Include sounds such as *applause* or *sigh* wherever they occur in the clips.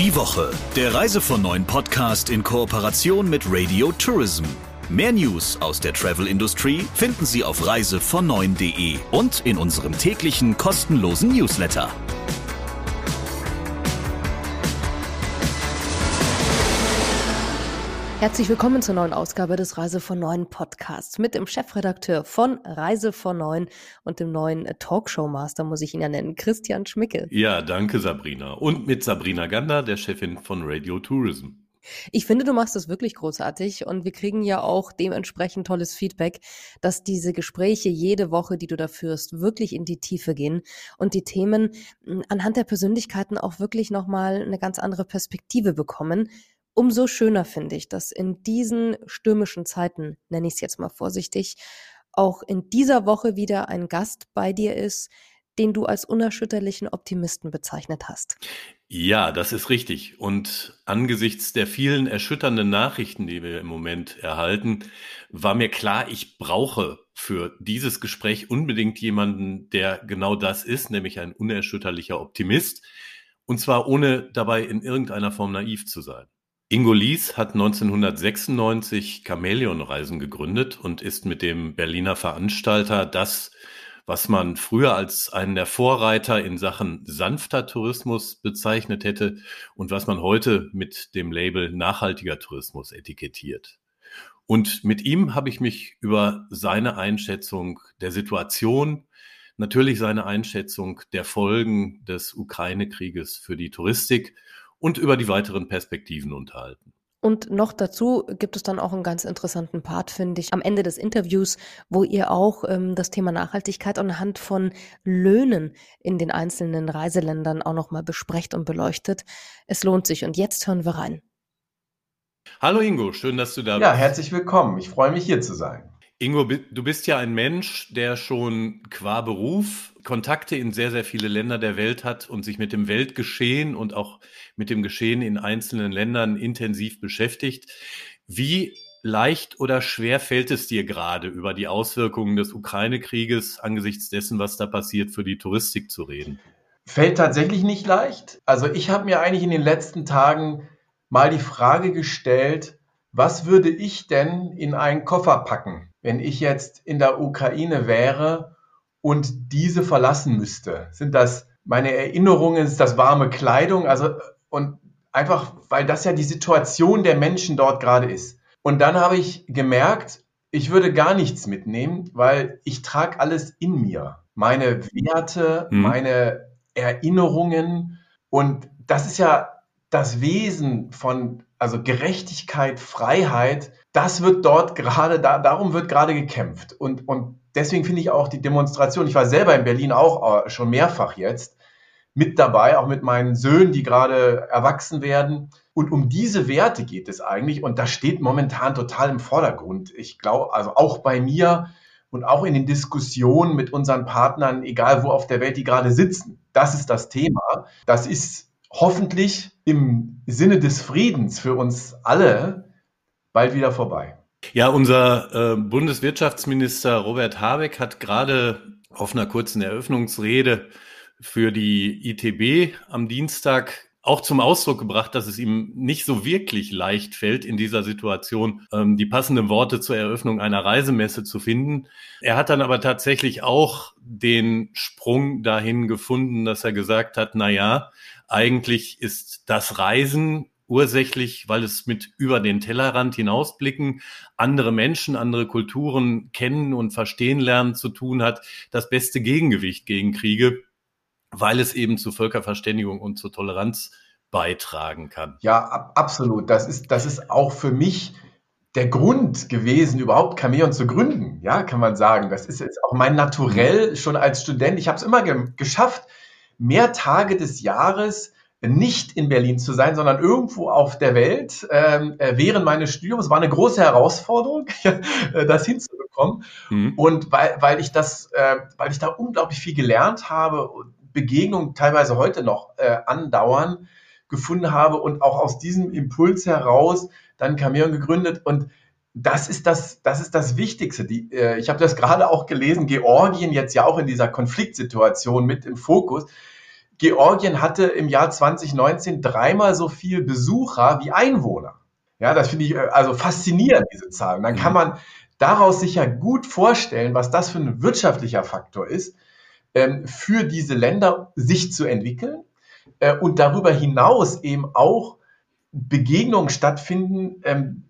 Die Woche, der Reise von neuen Podcast in Kooperation mit Radio Tourism. Mehr News aus der Travel-Industrie finden Sie auf reisevon9.de und in unserem täglichen kostenlosen Newsletter. Herzlich willkommen zur neuen Ausgabe des Reise von Neuen Podcasts mit dem Chefredakteur von Reise von Neuen und dem neuen Talkshow-Master, muss ich ihn ja nennen, Christian Schmicke. Ja, danke Sabrina. Und mit Sabrina Gander, der Chefin von Radio Tourism. Ich finde, du machst das wirklich großartig und wir kriegen ja auch dementsprechend tolles Feedback, dass diese Gespräche jede Woche, die du da führst, wirklich in die Tiefe gehen und die Themen anhand der Persönlichkeiten auch wirklich nochmal eine ganz andere Perspektive bekommen umso schöner finde ich, dass in diesen stürmischen Zeiten, nenne ich es jetzt mal vorsichtig, auch in dieser Woche wieder ein Gast bei dir ist, den du als unerschütterlichen Optimisten bezeichnet hast. Ja, das ist richtig. Und angesichts der vielen erschütternden Nachrichten, die wir im Moment erhalten, war mir klar, ich brauche für dieses Gespräch unbedingt jemanden, der genau das ist, nämlich ein unerschütterlicher Optimist. Und zwar ohne dabei in irgendeiner Form naiv zu sein. Ingo Lies hat 1996 Chamäleon-Reisen gegründet und ist mit dem Berliner Veranstalter das, was man früher als einen der Vorreiter in Sachen sanfter Tourismus bezeichnet hätte und was man heute mit dem Label nachhaltiger Tourismus etikettiert. Und mit ihm habe ich mich über seine Einschätzung der Situation, natürlich seine Einschätzung der Folgen des Ukraine-Krieges für die Touristik und über die weiteren Perspektiven unterhalten. Und noch dazu gibt es dann auch einen ganz interessanten Part, finde ich, am Ende des Interviews, wo ihr auch ähm, das Thema Nachhaltigkeit anhand von Löhnen in den einzelnen Reiseländern auch nochmal besprecht und beleuchtet. Es lohnt sich. Und jetzt hören wir rein. Hallo Ingo, schön, dass du da bist. Ja, herzlich willkommen. Ich freue mich hier zu sein. Ingo, du bist ja ein Mensch, der schon qua Beruf Kontakte in sehr, sehr viele Länder der Welt hat und sich mit dem Weltgeschehen und auch mit dem Geschehen in einzelnen Ländern intensiv beschäftigt. Wie leicht oder schwer fällt es dir gerade, über die Auswirkungen des Ukraine-Krieges angesichts dessen, was da passiert, für die Touristik zu reden? Fällt tatsächlich nicht leicht. Also ich habe mir eigentlich in den letzten Tagen mal die Frage gestellt, was würde ich denn in einen Koffer packen? Wenn ich jetzt in der Ukraine wäre und diese verlassen müsste? Sind das meine Erinnerungen? Ist das warme Kleidung? Also, und einfach, weil das ja die Situation der Menschen dort gerade ist. Und dann habe ich gemerkt, ich würde gar nichts mitnehmen, weil ich trage alles in mir. Meine Werte, mhm. meine Erinnerungen. Und das ist ja das Wesen von also Gerechtigkeit, Freiheit, das wird dort gerade, da, darum wird gerade gekämpft. Und, und deswegen finde ich auch die Demonstration, ich war selber in Berlin auch äh, schon mehrfach jetzt mit dabei, auch mit meinen Söhnen, die gerade erwachsen werden. Und um diese Werte geht es eigentlich. Und das steht momentan total im Vordergrund. Ich glaube, also auch bei mir und auch in den Diskussionen mit unseren Partnern, egal wo auf der Welt die gerade sitzen. Das ist das Thema. Das ist hoffentlich im Sinne des Friedens für uns alle bald wieder vorbei. Ja, unser äh, Bundeswirtschaftsminister Robert Habeck hat gerade auf einer kurzen Eröffnungsrede für die ITB am Dienstag auch zum Ausdruck gebracht, dass es ihm nicht so wirklich leicht fällt, in dieser Situation ähm, die passenden Worte zur Eröffnung einer Reisemesse zu finden. Er hat dann aber tatsächlich auch den Sprung dahin gefunden, dass er gesagt hat, na ja, eigentlich ist das Reisen ursächlich, weil es mit über den Tellerrand hinausblicken, andere Menschen, andere Kulturen kennen und verstehen lernen zu tun hat, das beste Gegengewicht gegen Kriege, weil es eben zu Völkerverständigung und zu Toleranz beitragen kann. Ja, ab, absolut. Das ist, das ist auch für mich der Grund gewesen, überhaupt Chamäleon zu gründen. Ja, kann man sagen. Das ist jetzt auch mein Naturell schon als Student. Ich habe es immer ge geschafft, mehr Tage des Jahres nicht in Berlin zu sein, sondern irgendwo auf der Welt ähm, äh, während meines Studiums. Es war eine große Herausforderung, *laughs* äh, das hinzubekommen. Mhm. Und weil, weil ich das, äh, weil ich da unglaublich viel gelernt habe, Begegnungen teilweise heute noch äh, andauern, gefunden habe und auch aus diesem Impuls heraus dann Chamäleon gegründet und das ist das, das ist das Wichtigste. Die, äh, ich habe das gerade auch gelesen, Georgien jetzt ja auch in dieser Konfliktsituation mit im Fokus Georgien hatte im Jahr 2019 dreimal so viel Besucher wie Einwohner. Ja, das finde ich äh, also faszinierend, diese Zahlen. Dann kann mhm. man daraus sich ja gut vorstellen, was das für ein wirtschaftlicher Faktor ist, ähm, für diese Länder sich zu entwickeln äh, und darüber hinaus eben auch Begegnungen stattfinden, ähm,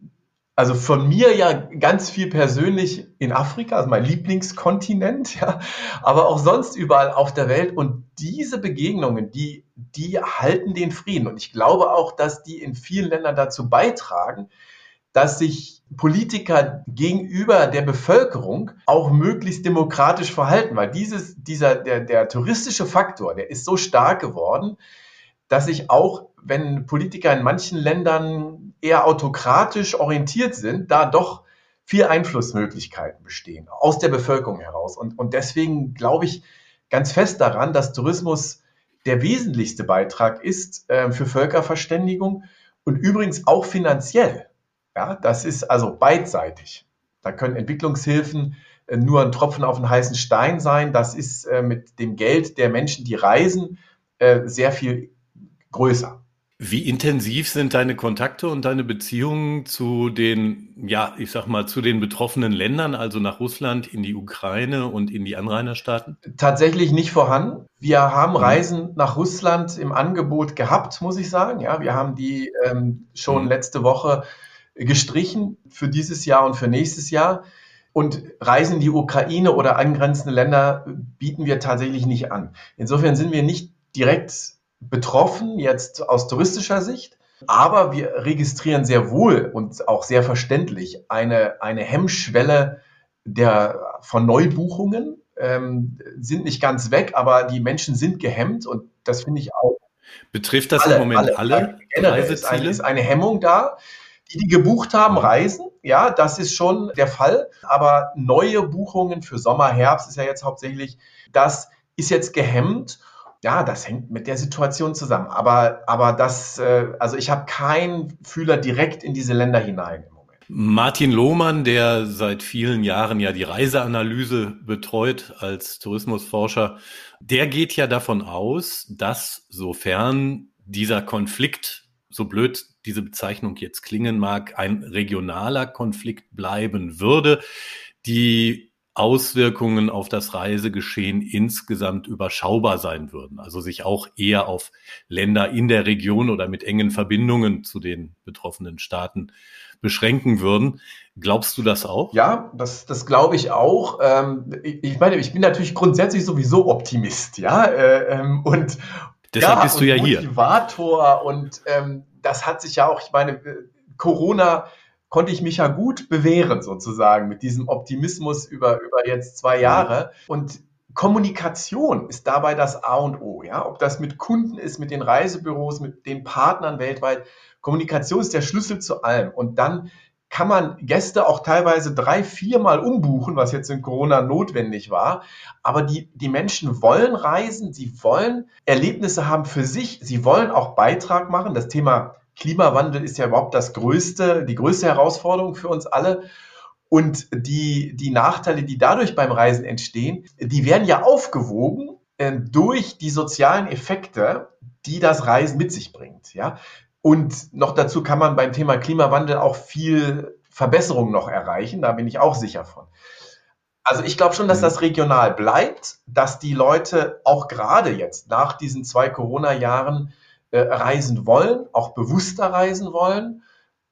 also von mir ja ganz viel persönlich in Afrika, also mein Lieblingskontinent, *laughs* ja, aber auch sonst überall auf der Welt. Und diese Begegnungen, die, die halten den Frieden. Und ich glaube auch, dass die in vielen Ländern dazu beitragen, dass sich Politiker gegenüber der Bevölkerung auch möglichst demokratisch verhalten, weil dieses, dieser, der, der touristische Faktor, der ist so stark geworden, dass sich auch, wenn Politiker in manchen Ländern eher autokratisch orientiert sind, da doch viel Einflussmöglichkeiten bestehen aus der Bevölkerung heraus. Und, und deswegen glaube ich ganz fest daran, dass Tourismus der wesentlichste Beitrag ist äh, für Völkerverständigung und übrigens auch finanziell. Ja, das ist also beidseitig. Da können Entwicklungshilfen äh, nur ein Tropfen auf den heißen Stein sein. Das ist äh, mit dem Geld der Menschen, die reisen, äh, sehr viel größer. Wie intensiv sind deine Kontakte und deine Beziehungen zu den, ja, ich sag mal, zu den betroffenen Ländern, also nach Russland, in die Ukraine und in die Anrainerstaaten? Tatsächlich nicht vorhanden. Wir haben mhm. Reisen nach Russland im Angebot gehabt, muss ich sagen. Ja, wir haben die ähm, schon mhm. letzte Woche gestrichen für dieses Jahr und für nächstes Jahr. Und Reisen in die Ukraine oder angrenzende Länder bieten wir tatsächlich nicht an. Insofern sind wir nicht direkt betroffen, jetzt aus touristischer Sicht. Aber wir registrieren sehr wohl und auch sehr verständlich eine, eine Hemmschwelle der, von Neubuchungen. Ähm, sind nicht ganz weg, aber die Menschen sind gehemmt und das finde ich auch. Betrifft das alle, im Moment alle, alle Reiseziele? Ist eine, ist eine Hemmung da. Die, die gebucht haben, reisen. Ja, das ist schon der Fall. Aber neue Buchungen für Sommer, Herbst ist ja jetzt hauptsächlich, das ist jetzt gehemmt ja, das hängt mit der Situation zusammen. Aber, aber das, äh, also ich habe keinen Fühler direkt in diese Länder hinein. Martin Lohmann, der seit vielen Jahren ja die Reiseanalyse betreut als Tourismusforscher, der geht ja davon aus, dass sofern dieser Konflikt, so blöd diese Bezeichnung jetzt klingen mag, ein regionaler Konflikt bleiben würde, die Auswirkungen auf das Reisegeschehen insgesamt überschaubar sein würden. Also sich auch eher auf Länder in der Region oder mit engen Verbindungen zu den betroffenen Staaten beschränken würden. Glaubst du das auch? Ja, das, das glaube ich auch. Ähm, ich, meine, ich bin natürlich grundsätzlich sowieso Optimist, ja. Äh, ähm, und deshalb ja, bist du ja Motivator hier. Motivator und ähm, das hat sich ja auch, ich meine, äh, Corona konnte ich mich ja gut bewähren sozusagen mit diesem Optimismus über, über jetzt zwei Jahre. Und Kommunikation ist dabei das A und O. Ja? Ob das mit Kunden ist, mit den Reisebüros, mit den Partnern weltweit. Kommunikation ist der Schlüssel zu allem. Und dann kann man Gäste auch teilweise drei, viermal umbuchen, was jetzt in Corona notwendig war. Aber die, die Menschen wollen reisen, sie wollen Erlebnisse haben für sich, sie wollen auch Beitrag machen. Das Thema Klimawandel ist ja überhaupt das größte, die größte Herausforderung für uns alle. Und die, die Nachteile, die dadurch beim Reisen entstehen, die werden ja aufgewogen äh, durch die sozialen Effekte, die das Reisen mit sich bringt. Ja? Und noch dazu kann man beim Thema Klimawandel auch viel Verbesserung noch erreichen. Da bin ich auch sicher von. Also ich glaube schon, dass mhm. das regional bleibt, dass die Leute auch gerade jetzt nach diesen zwei Corona-Jahren äh, reisen wollen, auch bewusster reisen wollen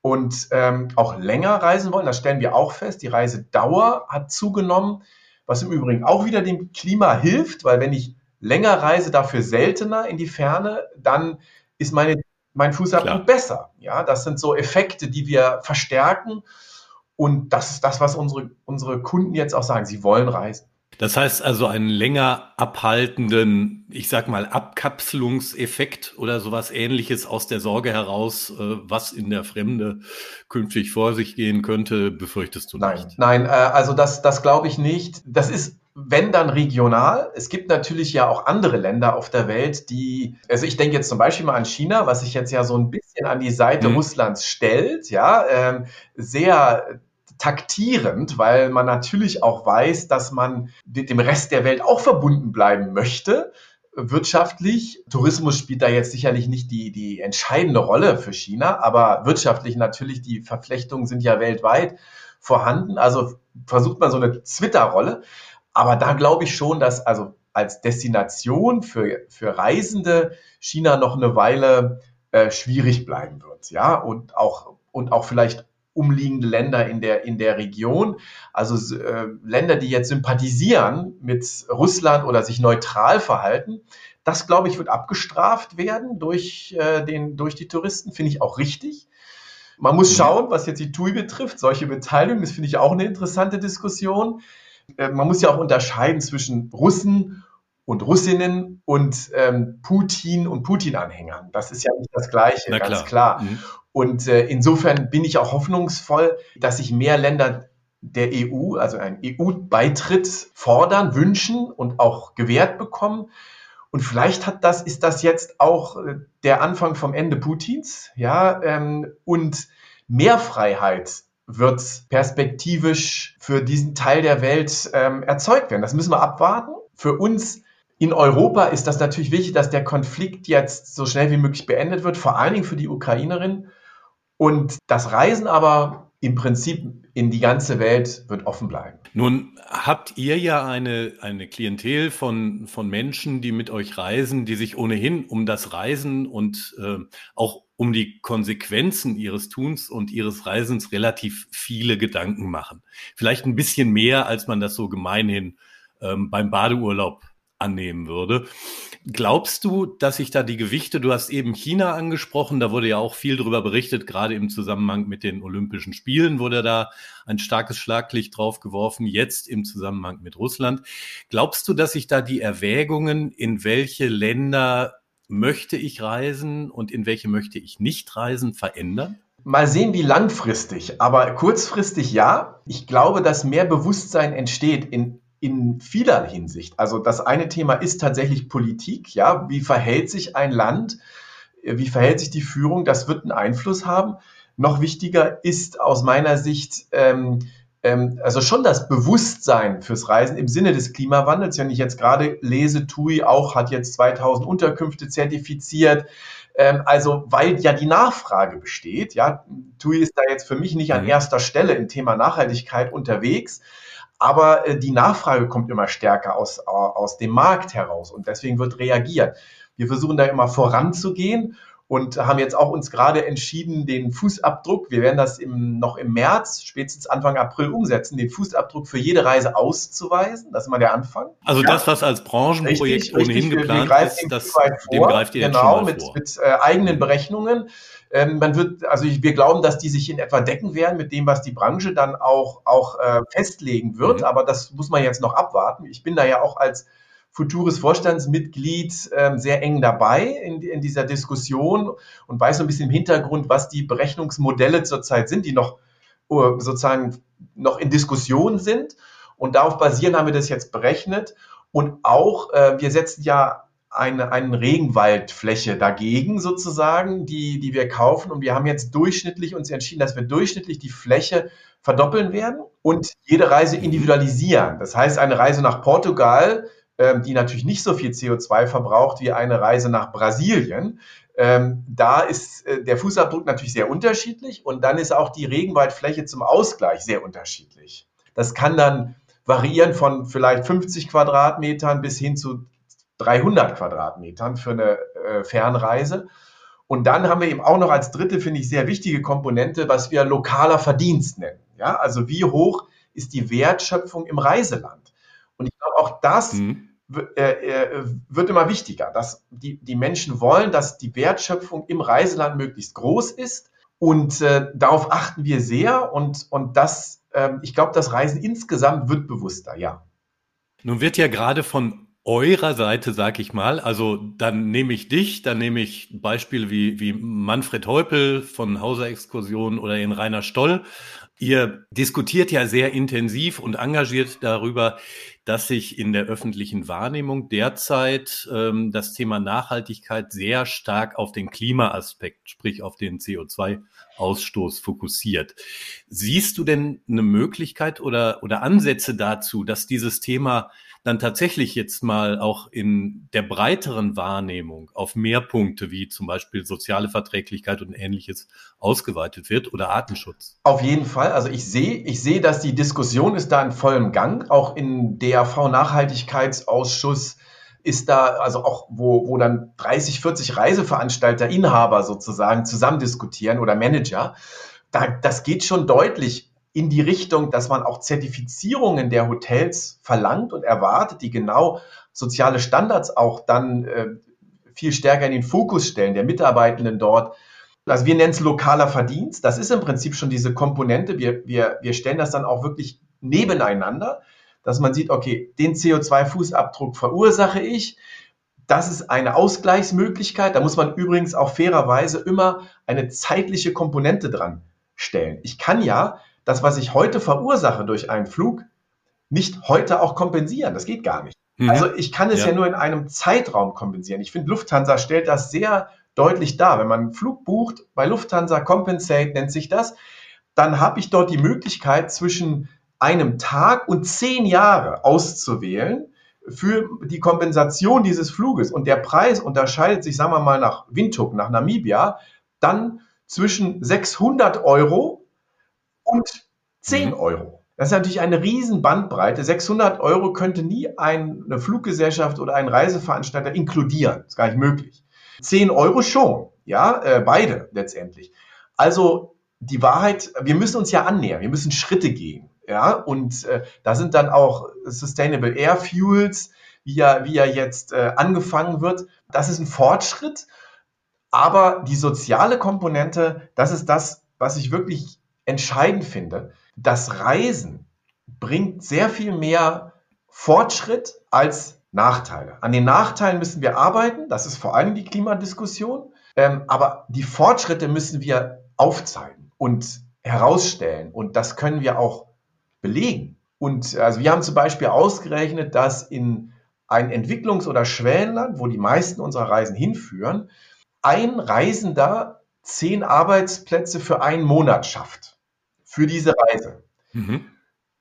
und ähm, auch länger reisen wollen. Das stellen wir auch fest. Die Reisedauer hat zugenommen, was im Übrigen auch wieder dem Klima hilft, weil wenn ich länger reise, dafür seltener in die Ferne, dann ist meine, mein Fußabdruck besser. Ja, das sind so Effekte, die wir verstärken. Und das ist das, was unsere, unsere Kunden jetzt auch sagen. Sie wollen reisen. Das heißt also einen länger abhaltenden, ich sag mal, Abkapselungseffekt oder sowas ähnliches aus der Sorge heraus, äh, was in der Fremde künftig vor sich gehen könnte, befürchtest du nicht? Nein, nein, äh, also das, das glaube ich nicht. Das ist wenn dann regional. Es gibt natürlich ja auch andere Länder auf der Welt, die, also ich denke jetzt zum Beispiel mal an China, was sich jetzt ja so ein bisschen an die Seite mhm. Russlands stellt, ja, ähm, sehr taktierend, weil man natürlich auch weiß, dass man dem Rest der Welt auch verbunden bleiben möchte, wirtschaftlich. Tourismus spielt da jetzt sicherlich nicht die, die entscheidende Rolle für China, aber wirtschaftlich natürlich, die Verflechtungen sind ja weltweit vorhanden. Also versucht man so eine Twitter-Rolle. Aber da glaube ich schon, dass also als Destination für, für Reisende China noch eine Weile äh, schwierig bleiben wird. Ja, und auch, und auch vielleicht umliegende Länder in der, in der Region. Also äh, Länder, die jetzt sympathisieren mit Russland oder sich neutral verhalten. Das, glaube ich, wird abgestraft werden durch, äh, den, durch die Touristen. Finde ich auch richtig. Man muss schauen, was jetzt die TUI betrifft. Solche Beteiligung, das finde ich auch eine interessante Diskussion. Äh, man muss ja auch unterscheiden zwischen Russen und Russinnen und ähm, Putin und Putin-Anhängern. Das ist ja nicht das Gleiche, Na ganz klar. klar. Mhm. Und äh, insofern bin ich auch hoffnungsvoll, dass sich mehr Länder der EU, also ein EU-Beitritt fordern, wünschen und auch gewährt bekommen. Und vielleicht hat das, ist das jetzt auch äh, der Anfang vom Ende Putins, ja, ähm, und mehr Freiheit wird perspektivisch für diesen Teil der Welt ähm, erzeugt werden. Das müssen wir abwarten. Für uns in Europa ist das natürlich wichtig, dass der Konflikt jetzt so schnell wie möglich beendet wird, vor allen Dingen für die Ukrainerin. Und das Reisen aber im Prinzip in die ganze Welt wird offen bleiben. Nun habt ihr ja eine, eine Klientel von, von Menschen, die mit euch reisen, die sich ohnehin um das Reisen und äh, auch um die Konsequenzen ihres Tuns und ihres Reisens relativ viele Gedanken machen. Vielleicht ein bisschen mehr, als man das so gemeinhin ähm, beim Badeurlaub annehmen würde. Glaubst du, dass sich da die Gewichte, du hast eben China angesprochen, da wurde ja auch viel darüber berichtet, gerade im Zusammenhang mit den Olympischen Spielen wurde da ein starkes Schlaglicht drauf geworfen, jetzt im Zusammenhang mit Russland. Glaubst du, dass sich da die Erwägungen, in welche Länder möchte ich reisen und in welche möchte ich nicht reisen, verändern? Mal sehen, wie langfristig, aber kurzfristig ja. Ich glaube, dass mehr Bewusstsein entsteht in in vieler Hinsicht. Also das eine Thema ist tatsächlich Politik. Ja, wie verhält sich ein Land? Wie verhält sich die Führung? Das wird einen Einfluss haben. Noch wichtiger ist aus meiner Sicht ähm, ähm, also schon das Bewusstsein fürs Reisen im Sinne des Klimawandels. Wenn ich jetzt gerade lese, TUI auch hat jetzt 2000 Unterkünfte zertifiziert. Ähm, also weil ja die Nachfrage besteht. Ja, TUI ist da jetzt für mich nicht an mhm. erster Stelle im Thema Nachhaltigkeit unterwegs. Aber äh, die Nachfrage kommt immer stärker aus, aus dem Markt heraus und deswegen wird reagiert. Wir versuchen da immer voranzugehen und haben jetzt auch uns gerade entschieden, den Fußabdruck, wir werden das im, noch im März, spätestens Anfang April umsetzen, den Fußabdruck für jede Reise auszuweisen. Das ist mal der Anfang. Also ja. das, was als Branchenprojekt richtig, ohnehin richtig, geplant ist, das, dem greift ihr genau, jetzt schon mal mit, vor. mit äh, eigenen Berechnungen. Ähm, man wird, also wir glauben, dass die sich in etwa decken werden mit dem, was die Branche dann auch, auch äh, festlegen wird. Mhm. Aber das muss man jetzt noch abwarten. Ich bin da ja auch als Futures Vorstandsmitglied äh, sehr eng dabei in, in dieser Diskussion und weiß so ein bisschen im Hintergrund, was die Berechnungsmodelle zurzeit sind, die noch uh, sozusagen noch in Diskussion sind. Und darauf basieren haben wir das jetzt berechnet. Und auch, äh, wir setzen ja eine, eine Regenwaldfläche dagegen sozusagen, die, die wir kaufen. Und wir haben jetzt durchschnittlich uns entschieden, dass wir durchschnittlich die Fläche verdoppeln werden und jede Reise individualisieren. Das heißt, eine Reise nach Portugal, ähm, die natürlich nicht so viel CO2 verbraucht wie eine Reise nach Brasilien, ähm, da ist äh, der Fußabdruck natürlich sehr unterschiedlich und dann ist auch die Regenwaldfläche zum Ausgleich sehr unterschiedlich. Das kann dann variieren von vielleicht 50 Quadratmetern bis hin zu 300 Quadratmetern für eine äh, Fernreise. Und dann haben wir eben auch noch als dritte, finde ich, sehr wichtige Komponente, was wir lokaler Verdienst nennen. Ja, also wie hoch ist die Wertschöpfung im Reiseland? Und ich glaube, auch das mhm. äh, äh, wird immer wichtiger, dass die, die Menschen wollen, dass die Wertschöpfung im Reiseland möglichst groß ist. Und äh, darauf achten wir sehr. Und, und das, äh, ich glaube, das Reisen insgesamt wird bewusster, ja. Nun wird ja gerade von eurer Seite, sag ich mal. Also dann nehme ich dich, dann nehme ich Beispiele wie, wie Manfred Heupel von Hauser Exkursion oder in Rainer Stoll. Ihr diskutiert ja sehr intensiv und engagiert darüber, dass sich in der öffentlichen Wahrnehmung derzeit ähm, das Thema Nachhaltigkeit sehr stark auf den Klimaaspekt, sprich auf den CO2-Ausstoß fokussiert. Siehst du denn eine Möglichkeit oder, oder Ansätze dazu, dass dieses Thema dann tatsächlich jetzt mal auch in der breiteren Wahrnehmung auf mehr Punkte wie zum Beispiel soziale Verträglichkeit und ähnliches ausgeweitet wird oder Artenschutz? Auf jeden Fall. Also ich sehe, ich sehe, dass die Diskussion ist da in vollem Gang. Auch in DAV Nachhaltigkeitsausschuss ist da, also auch, wo, wo dann 30, 40 Reiseveranstalter, Inhaber sozusagen zusammen diskutieren oder Manager. Da, das geht schon deutlich in die Richtung, dass man auch Zertifizierungen der Hotels verlangt und erwartet, die genau soziale Standards auch dann äh, viel stärker in den Fokus stellen, der Mitarbeitenden dort. Also wir nennen es lokaler Verdienst. Das ist im Prinzip schon diese Komponente. Wir, wir, wir stellen das dann auch wirklich nebeneinander, dass man sieht, okay, den CO2-Fußabdruck verursache ich. Das ist eine Ausgleichsmöglichkeit. Da muss man übrigens auch fairerweise immer eine zeitliche Komponente dran stellen. Ich kann ja das, was ich heute verursache durch einen Flug, nicht heute auch kompensieren. Das geht gar nicht. Mhm. Also ich kann es ja. ja. nur in einem Zeitraum kompensieren. Ich finde, Lufthansa stellt das sehr deutlich dar. Wenn man einen Flug bucht, bei Lufthansa Compensate nennt sich das, dann habe ich dort die Möglichkeit, zwischen einem Tag und zehn Jahre auszuwählen für die Kompensation dieses Fluges. Und der Preis unterscheidet sich, sagen wir mal, nach Windhoek, nach Namibia, dann zwischen 600 Euro und 10 mhm. Euro. Das ist natürlich eine riesen Bandbreite. 600 Euro könnte nie eine Fluggesellschaft oder ein Reiseveranstalter inkludieren. Das ist gar nicht möglich. 10 Euro schon. Ja, äh, beide letztendlich. Also die Wahrheit, wir müssen uns ja annähern. Wir müssen Schritte gehen. Ja, und äh, da sind dann auch Sustainable Air Fuels, wie ja, wie ja jetzt äh, angefangen wird. Das ist ein Fortschritt. Aber die soziale Komponente, das ist das, was ich wirklich entscheidend finde, das Reisen bringt sehr viel mehr Fortschritt als Nachteile. An den Nachteilen müssen wir arbeiten, das ist vor allem die Klimadiskussion, ähm, aber die Fortschritte müssen wir aufzeigen und herausstellen und das können wir auch belegen. Und also wir haben zum Beispiel ausgerechnet, dass in ein Entwicklungs- oder Schwellenland, wo die meisten unserer Reisen hinführen, ein Reisender zehn Arbeitsplätze für einen Monat schafft für diese Reise. Mhm.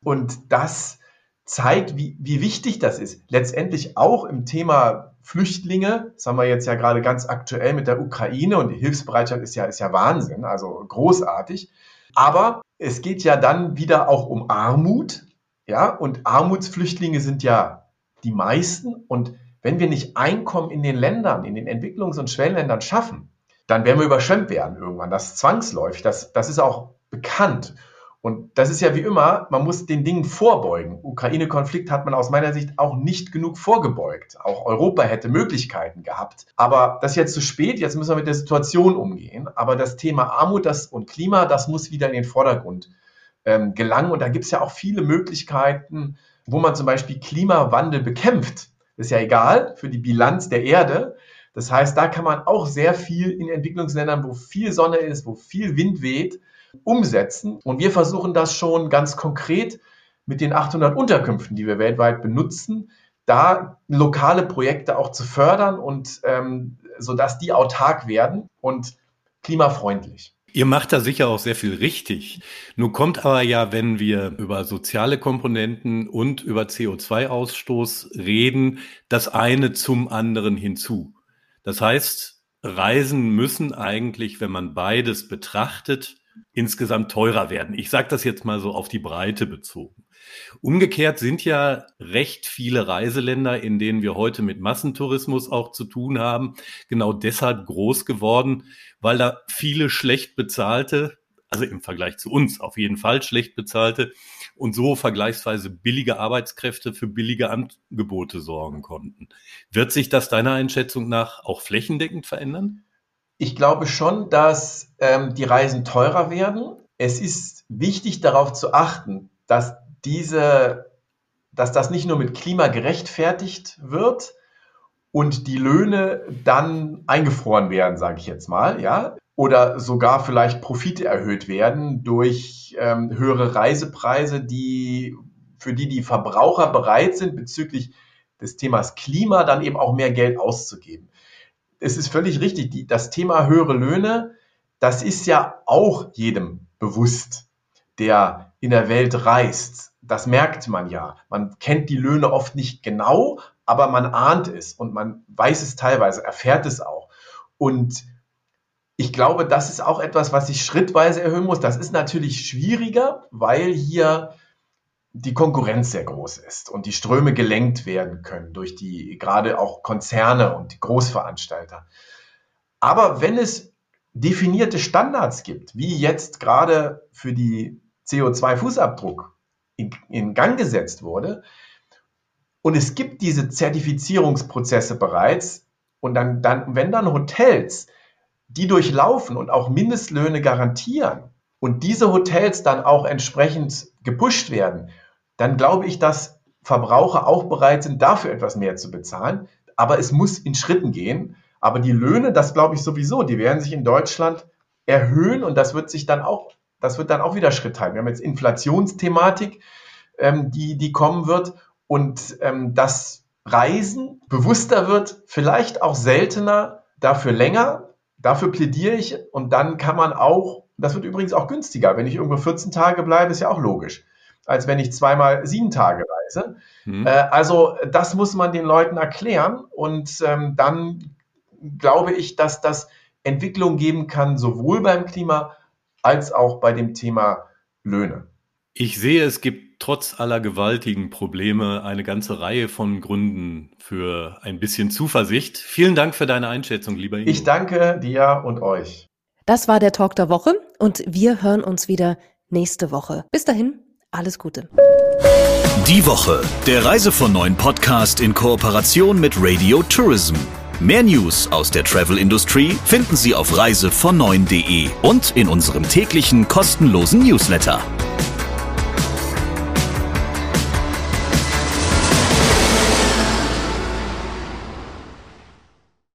Und das zeigt, wie, wie wichtig das ist. Letztendlich auch im Thema Flüchtlinge, das haben wir jetzt ja gerade ganz aktuell mit der Ukraine und die Hilfsbereitschaft ist ja, ist ja Wahnsinn, also großartig. Aber es geht ja dann wieder auch um Armut, ja, und Armutsflüchtlinge sind ja die meisten. Und wenn wir nicht Einkommen in den Ländern, in den Entwicklungs- und Schwellenländern schaffen, dann werden wir überschwemmt werden irgendwann. Das zwangsläufig. Das, das ist auch bekannt. Und das ist ja wie immer, man muss den Dingen vorbeugen. Ukraine-Konflikt hat man aus meiner Sicht auch nicht genug vorgebeugt. Auch Europa hätte Möglichkeiten gehabt. Aber das ist jetzt zu spät, jetzt müssen wir mit der Situation umgehen. Aber das Thema Armut das, und Klima, das muss wieder in den Vordergrund ähm, gelangen. Und da gibt es ja auch viele Möglichkeiten, wo man zum Beispiel Klimawandel bekämpft. Ist ja egal für die Bilanz der Erde. Das heißt, da kann man auch sehr viel in Entwicklungsländern, wo viel Sonne ist, wo viel Wind weht, umsetzen. Und wir versuchen das schon ganz konkret mit den 800 Unterkünften, die wir weltweit benutzen, da lokale Projekte auch zu fördern und ähm, sodass die autark werden und klimafreundlich. Ihr macht da sicher auch sehr viel richtig. Nun kommt aber ja, wenn wir über soziale Komponenten und über CO2-Ausstoß reden, das eine zum anderen hinzu. Das heißt, Reisen müssen eigentlich, wenn man beides betrachtet, insgesamt teurer werden. Ich sage das jetzt mal so auf die Breite bezogen. Umgekehrt sind ja recht viele Reiseländer, in denen wir heute mit Massentourismus auch zu tun haben, genau deshalb groß geworden, weil da viele schlecht bezahlte, also im Vergleich zu uns auf jeden Fall schlecht bezahlte und so vergleichsweise billige Arbeitskräfte für billige Angebote sorgen konnten. Wird sich das deiner Einschätzung nach auch flächendeckend verändern? Ich glaube schon, dass ähm, die Reisen teurer werden. Es ist wichtig darauf zu achten, dass diese, dass das nicht nur mit Klima gerechtfertigt wird und die Löhne dann eingefroren werden, sage ich jetzt mal, ja, oder sogar vielleicht Profite erhöht werden durch ähm, höhere Reisepreise, die für die die Verbraucher bereit sind, bezüglich des Themas Klima dann eben auch mehr Geld auszugeben. Es ist völlig richtig, die, das Thema höhere Löhne, das ist ja auch jedem bewusst, der in der Welt reist. Das merkt man ja. Man kennt die Löhne oft nicht genau, aber man ahnt es und man weiß es teilweise, erfährt es auch. Und ich glaube, das ist auch etwas, was sich schrittweise erhöhen muss. Das ist natürlich schwieriger, weil hier die Konkurrenz sehr groß ist und die Ströme gelenkt werden können durch die gerade auch Konzerne und die Großveranstalter. Aber wenn es definierte Standards gibt, wie jetzt gerade für die CO2-Fußabdruck in, in Gang gesetzt wurde, und es gibt diese Zertifizierungsprozesse bereits, und dann, dann, wenn dann Hotels die durchlaufen und auch Mindestlöhne garantieren und diese Hotels dann auch entsprechend gepusht werden, dann glaube ich, dass Verbraucher auch bereit sind, dafür etwas mehr zu bezahlen. Aber es muss in Schritten gehen. Aber die Löhne, das glaube ich sowieso, die werden sich in Deutschland erhöhen und das wird sich dann auch, das wird dann auch wieder Schritt halten. Wir haben jetzt Inflationsthematik, ähm, die, die kommen wird und ähm, das Reisen bewusster wird, vielleicht auch seltener, dafür länger. Dafür plädiere ich und dann kann man auch, das wird übrigens auch günstiger, wenn ich irgendwo 14 Tage bleibe, ist ja auch logisch als wenn ich zweimal sieben Tage reise. Mhm. Äh, also das muss man den Leuten erklären und ähm, dann glaube ich, dass das Entwicklung geben kann, sowohl beim Klima als auch bei dem Thema Löhne. Ich sehe, es gibt trotz aller gewaltigen Probleme eine ganze Reihe von Gründen für ein bisschen Zuversicht. Vielen Dank für deine Einschätzung, lieber Ingo. Ich danke dir und euch. Das war der Talk der Woche und wir hören uns wieder nächste Woche. Bis dahin, alles Gute. Die Woche, der Reise von neuen Podcast in Kooperation mit Radio Tourism. Mehr News aus der Travel Industry finden Sie auf reisevon und in unserem täglichen kostenlosen Newsletter.